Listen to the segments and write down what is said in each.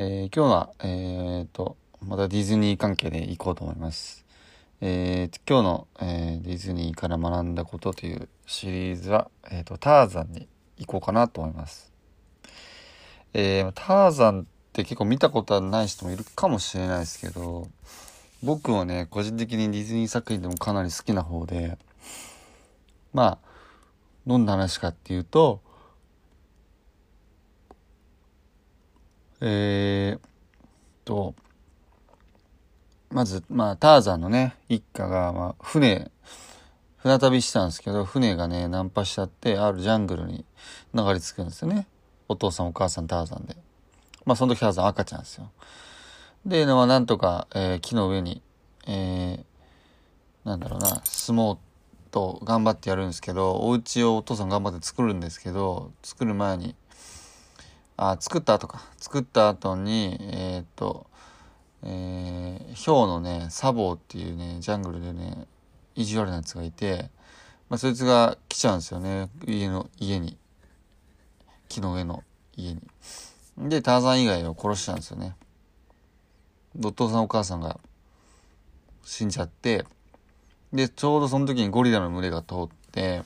えー今日は、えー、と、またディズニー関係で行こうと思います。えー今日の、えーディズニーから学んだことというシリーズは、えーと、ターザンに行こうかなと思います。えーターザンって結構見たことない人もいるかもしれないですけど、僕はね、個人的にディズニー作品でもかなり好きな方で、まあ、どんな話かっていうと、えー、と、まず、まあ、ターザンのね、一家が、まあ、船、船旅したんですけど、船がね、ナンパしちゃって、あるジャングルに流れ着くんですよね。お父さんお母さんターザンで。まあ、その時ターザン赤ちゃんですよ。で、まあ、なんとか、えー木の上に、えーなんだろうな、住もうと頑張ってやるんですけど、お家をお父さん頑張って作るんですけど、作る前に、あ作った後か。作った後にえーっとえー、ヒョウのねサボーっていうねジャングルでね意地悪なやつがいて、まあ、そいつが来ちゃうんですよね。家の家に。木の上の家に。でターザン以外を殺しちゃうんですよね。お父さんお母さんが死んじゃってでちょうどその時にゴリラの群れが通って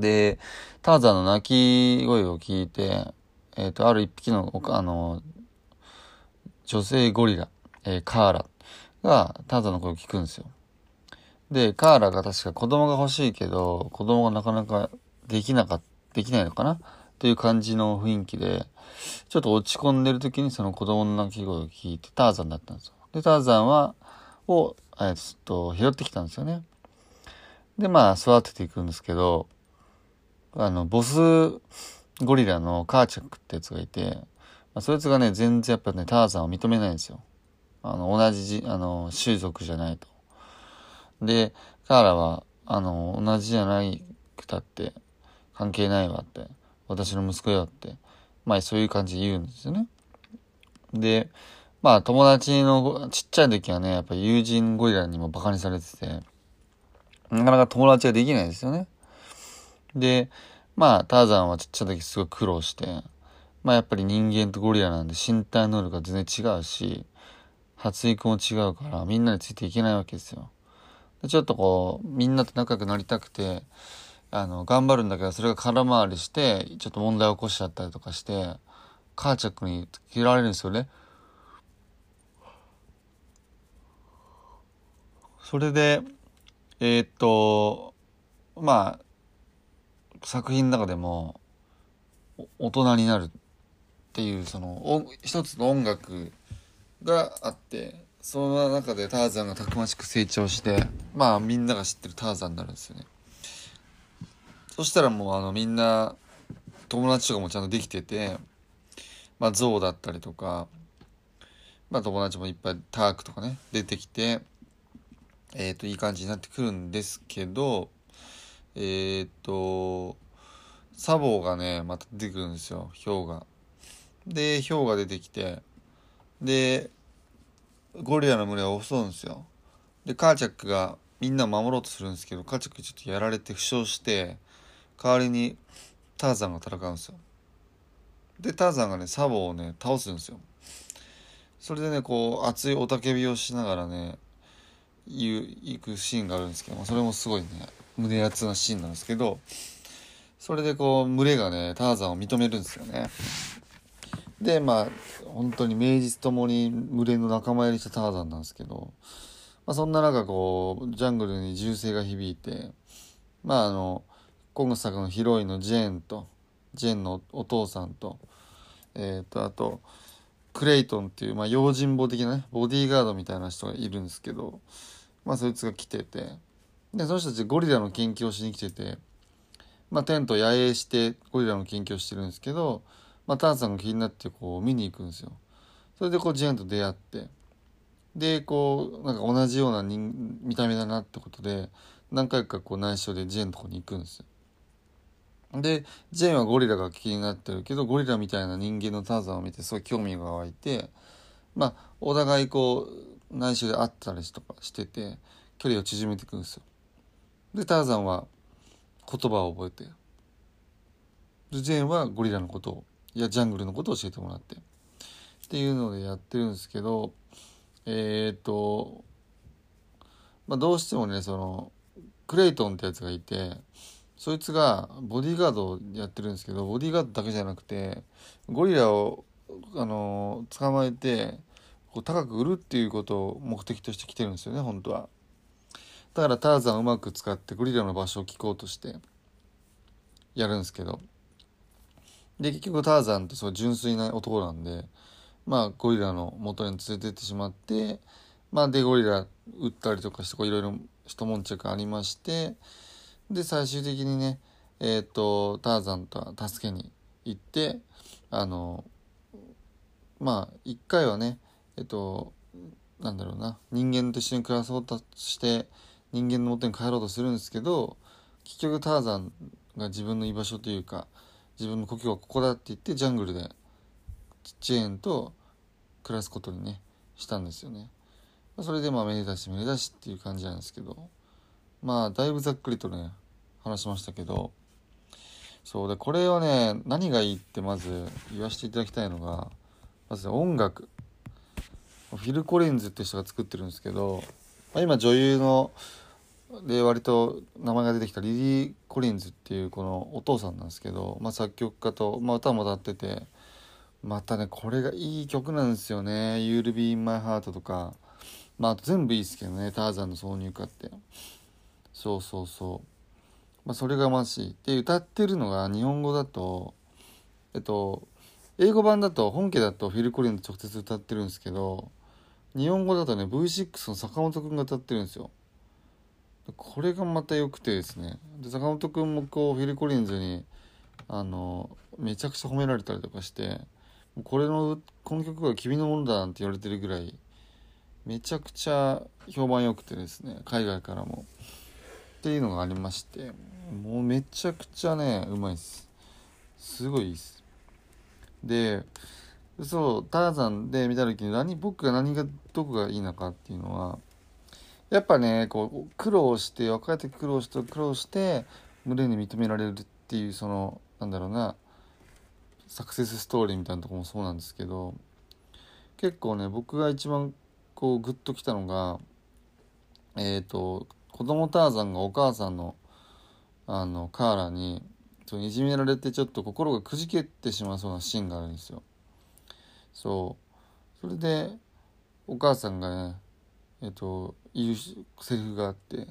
で、ターザンの鳴き声を聞いて、えっ、と、ある一匹の、あの、女性ゴリラ、えーカーラがターザンの声を聞くんですよ。で、カーラが確か子供が欲しいけど、子供がなかなかできなかっできないのかな？という感じの雰囲気で、ちょっと落ち込んでる時にその子供の鳴き声を聞いてターザンだったんですよ。で、ターザンは、を、えーっと、拾ってきたんですよね。で、まあ、育てていくんですけど、あの、ボスゴリラのカーチャックってやつがいて、まあ、そいつがね、全然やっぱね、ターザンを認めないんですよ。あの、同じじ、あの、種族じゃないと。で、カーラは、あの、同じじゃないくたって、関係ないわって、私の息子よって、まあそういう感じで言うんですよね。で、まあ友達のちっちゃい時はね、やっぱ友人ゴリラにもバカにされてて、なかなか友達ができないですよね。で、まあ、ターザンはちっちゃい時すごい苦労して、まあやっぱり人間とゴリラなんで身体能力が全然違うし、発育も違うからみんなについていけないわけですよ。でちょっとこう、みんなと仲良くなりたくて、あの、頑張るんだけど、それが空回りして、ちょっと問題を起こしちゃったりとかして、カーチャックに切られるんですよね。それで、えーっと、まあ、作品の中でも大人になるっていうその一つの音楽があってその中でターザンがたくましく成長してまあみんなが知ってるターザンになるんですよね。そしたらもうあのみんな友達とかもちゃんとできててまあゾウだったりとかまあ友達もいっぱいタークとかね出てきてえっ、といい感じになってくるんですけどえーっと、サボがね、また出てくるんですよ、ヒョウが。で、ヒョウが出てきて、で、ゴリラの群れを襲うんですよ。で、カーチャックがみんな守ろうとするんですけど、カーチャックちょっとやられて負傷して、代わりにターザンが戦うんですよ。で、ターザンがね、サボをね、倒すんですよ。それでね、こう、熱い雄たけびをしながらね、行くシーンがあるんですけど、それもすごいね、胸熱なシーンなんですけど、それでこう、群れがね、ターザンを認めるんですよね。で、まあ、本当に名実ともに群れの仲間入りしたターザンなんですけど、まあ、そんな中こう、ジャングルに銃声が響いて、まああの、今作のヒロインのジェーンと、ジェーンのお父さんと、えっ、と、あと、クレイトンっていう、まあ、用心棒的なね、ボディーガードみたいな人がいるんですけど、まあ、そいつが来てて、で、その人たちゴリラの研究をしに来てて、まあ、テント野営してゴリラの研究をしてるんですけど、まあ、ターザンが気になってこう見に行くんですよ。それでこうジェーンと出会ってでこうなんか同じような人見た目だなってことで何回かこう内緒でジェーンのとこに行くんですよ。でジェーンはゴリラが気になってるけどゴリラみたいな人間のターザンを見てすごい興味が湧いてまあお互いこう内緒で会ったりとかしてて距離を縮めていくんですよ。でターザンは言葉を覚えてでジェーンはゴリラのことをいやジャングルのことを教えてもらってっていうのでやってるんですけどえっ、とまあどうしてもねそのクレイトンってやつがいてそいつがボディーガードをやってるんですけどボディーガードだけじゃなくてゴリラをあの捕まえてこう高く売るっていうことを目的として来てるんですよね本当は。だからターザンをうまく使ってゴリラの場所を聞こうとしてやるんですけどで結局ターザンってそう純粋な男なんでまあゴリラの元に連れてってしまってまあでゴリラ撃ったりとかしていろいろ一悶着ありましてで最終的にねえっ、とターザンとは助けに行ってあのまあ一回はねえっ、となんだろうな人間と一緒に暮らそうとして人間の元に帰ろうとするんですけど結局ターザンが自分の居場所というか自分の故郷はここだって言ってジャングルでチェーンと暮らすことにねしたんですよね。それでまあめでたしめでたしっていう感じなんですけどまあだいぶざっくりとね話しましたけど。そうでこれはね何がいいってまず言わせていただきたいのがまず音楽。フィル・コリンズって人が作ってるんですけど、まあ、今女優ので割と名前が出てきたリリー・コリンズっていうこのお父さんなんですけど、まあ、作曲家と、まあ、歌も歌っててまたねこれがいい曲なんですよね「You'll Be in My Heart」とか、まあ、あと全部いいですけどねターザンの挿入歌って。そうそうそう。まあそれがまし。いで歌ってるのが日本語だとえっと英語版だと本家だとフィル・コリンズ直接歌ってるんですけど日本語だとね V6 の坂本くんが歌ってるんですよ。これがまた良くてですね。で坂本くんもこうフィル・コリンズにあのめちゃくちゃ褒められたりとかしてこれのこの曲は君のものだなんて言われてるぐらいめちゃくちゃ評判良くてですね海外からも。っていうのがありましてもうめちゃくちゃねうまいっす。すごいいいっす。でそうターザンで見た時に何僕が何がどこがいいのかっていうのはやっぱねこう苦労して若い時苦労して苦労して胸に認められるっていうそのなんだろうなサクセスストーリーみたいなとこもそうなんですけど結構ね僕が一番こうグッときたのがえっ、ー、と子供ターザンがお母さんのあのカーラにそういじめられてちょっと心がくじけてしまうそうなシーンがあるんですよ。そう。それでお母さんがねえっ、と言うセリフがあって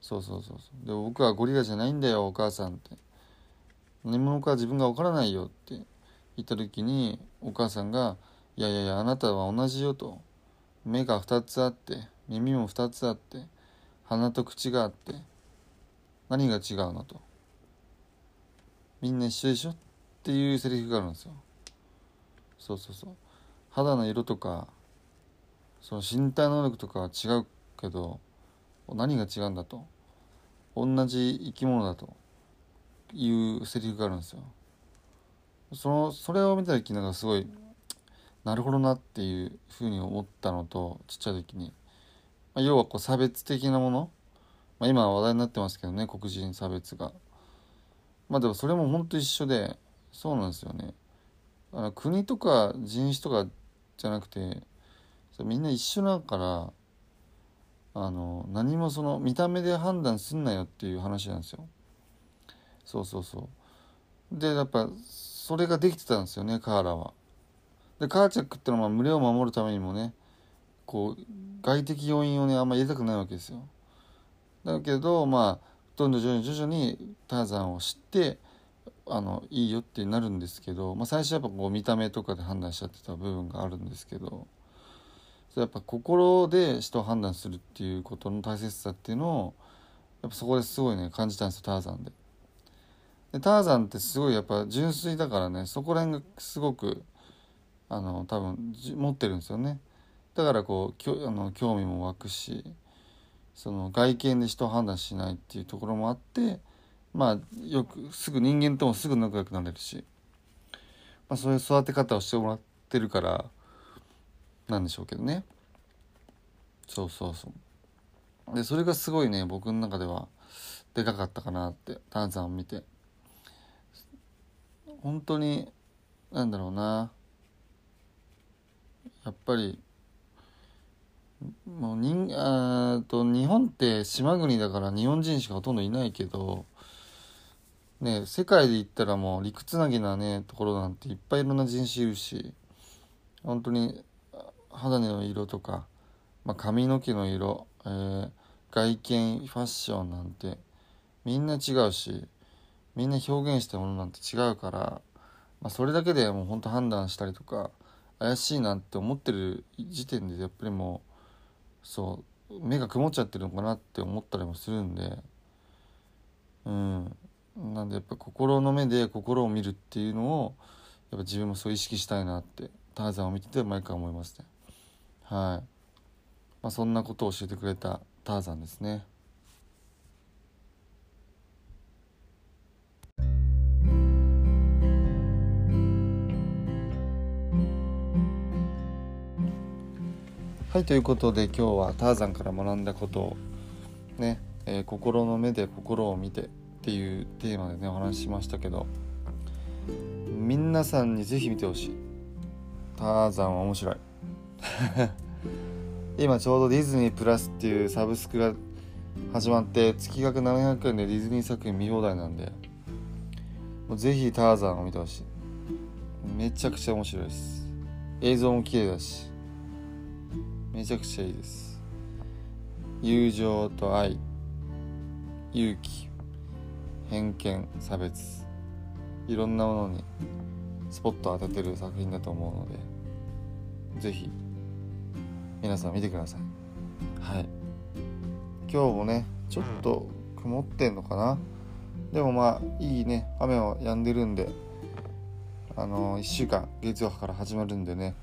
そうそうそうそう。で僕はゴリラじゃないんだよお母さんって。何者か自分が分からないよって言った時にお母さんが「いやいやいやあなたは同じよ」と「目が2つあって耳も2つあって鼻と口があって何が違うの?」と「みんな一緒でしょ?」っていうセリフがあるんですよ。そうそうそう肌の色とかその身体能力とかは違うけど何が違うんだと同じ生き物だというセリフがあるんですよ。そのそれを見た時なんかすごいなるほどなっていうふうに思ったのとちっちゃい時に、まあ、要はこう差別的なもの、まあ、今話題になってますけどね黒人差別が。まあでもそれも本当一緒でそうなんですよね。あの国とか人種とかじゃなくてみんな一緒だからあの何もその見た目で判断すんなよっていう話なんですよ。そうそうそう。でやっぱそれができてたんですよねカーラは。でカーチャックってのは群れを守るためにもねこう外的要因をねあんまり入れたくないわけですよだけどまあどんどん徐々に徐々にターザンを知ってあのいいよってなるんですけど、まあ、最初やっぱこう見た目とかで判断しちゃってた部分があるんですけどやっぱ心で人を判断するっていうことの大切さっていうのをやっぱそこですごいね感じたんですよターザンで。でターザンってすごいやっぱ純粋だからねそこら辺がすごくあの多分持ってるんですよねだからこうきょあの興味も湧くしその外見で人を判断しないっていうところもあってまあよくすぐ人間ともすぐ仲良くなれるし、まあ、そういう育て方をしてもらってるからなんでしょうけどね。そうそうそう。でそれがすごいね僕の中ではでかかったかなってターザンを見て。本当になんだろうな。やっぱりもう人あと日本って島国だから日本人しかほとんどいないけどね世界で言ったらもう陸つなぎなねところなんていっぱいいろんな人種いるし本当に肌の色とか、まあ、髪の毛の色、えー、外見ファッションなんてみんな違うしみんな表現したものなんて違うから、まあ、それだけでもうほんと判断したりとか怪しいなって思ってる時点でやっぱりもうそう目が曇っちゃってるのかなって思ったりもするんで。うん。なんでやっぱ心の目で心を見るっていうのをやっぱ自分もそう意識したいなってターザンを見てて毎回思いますね。はい、まあ、そんなことを教えてくれたターザンですね。はいということで今日はターザンから学んだことをね、えー、心の目で心を見てっていうテーマでねお話ししましたけど皆さんにぜひ見てほしい。ターザンは面白い。今ちょうどディズニープラスっていうサブスクが始まって月額700円でディズニー作品見放題なんでもうぜひターザンを見てほしい。めちゃくちゃ面白いです。映像も綺麗だし。めちゃくちゃいいです。友情と愛勇気偏見差別。いろんなものにスポットを当ててる作品だと思うので是非皆さん見てください。はい。今日もねちょっと曇ってんのかな？でもまあいいね。雨は止んでるんであの1週間月曜日から始まるんでね。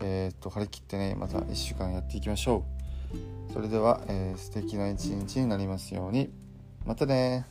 えー、っと張り切ってねまた1週間やっていきましょう。それでは、えー、素敵な一日になりますように。またね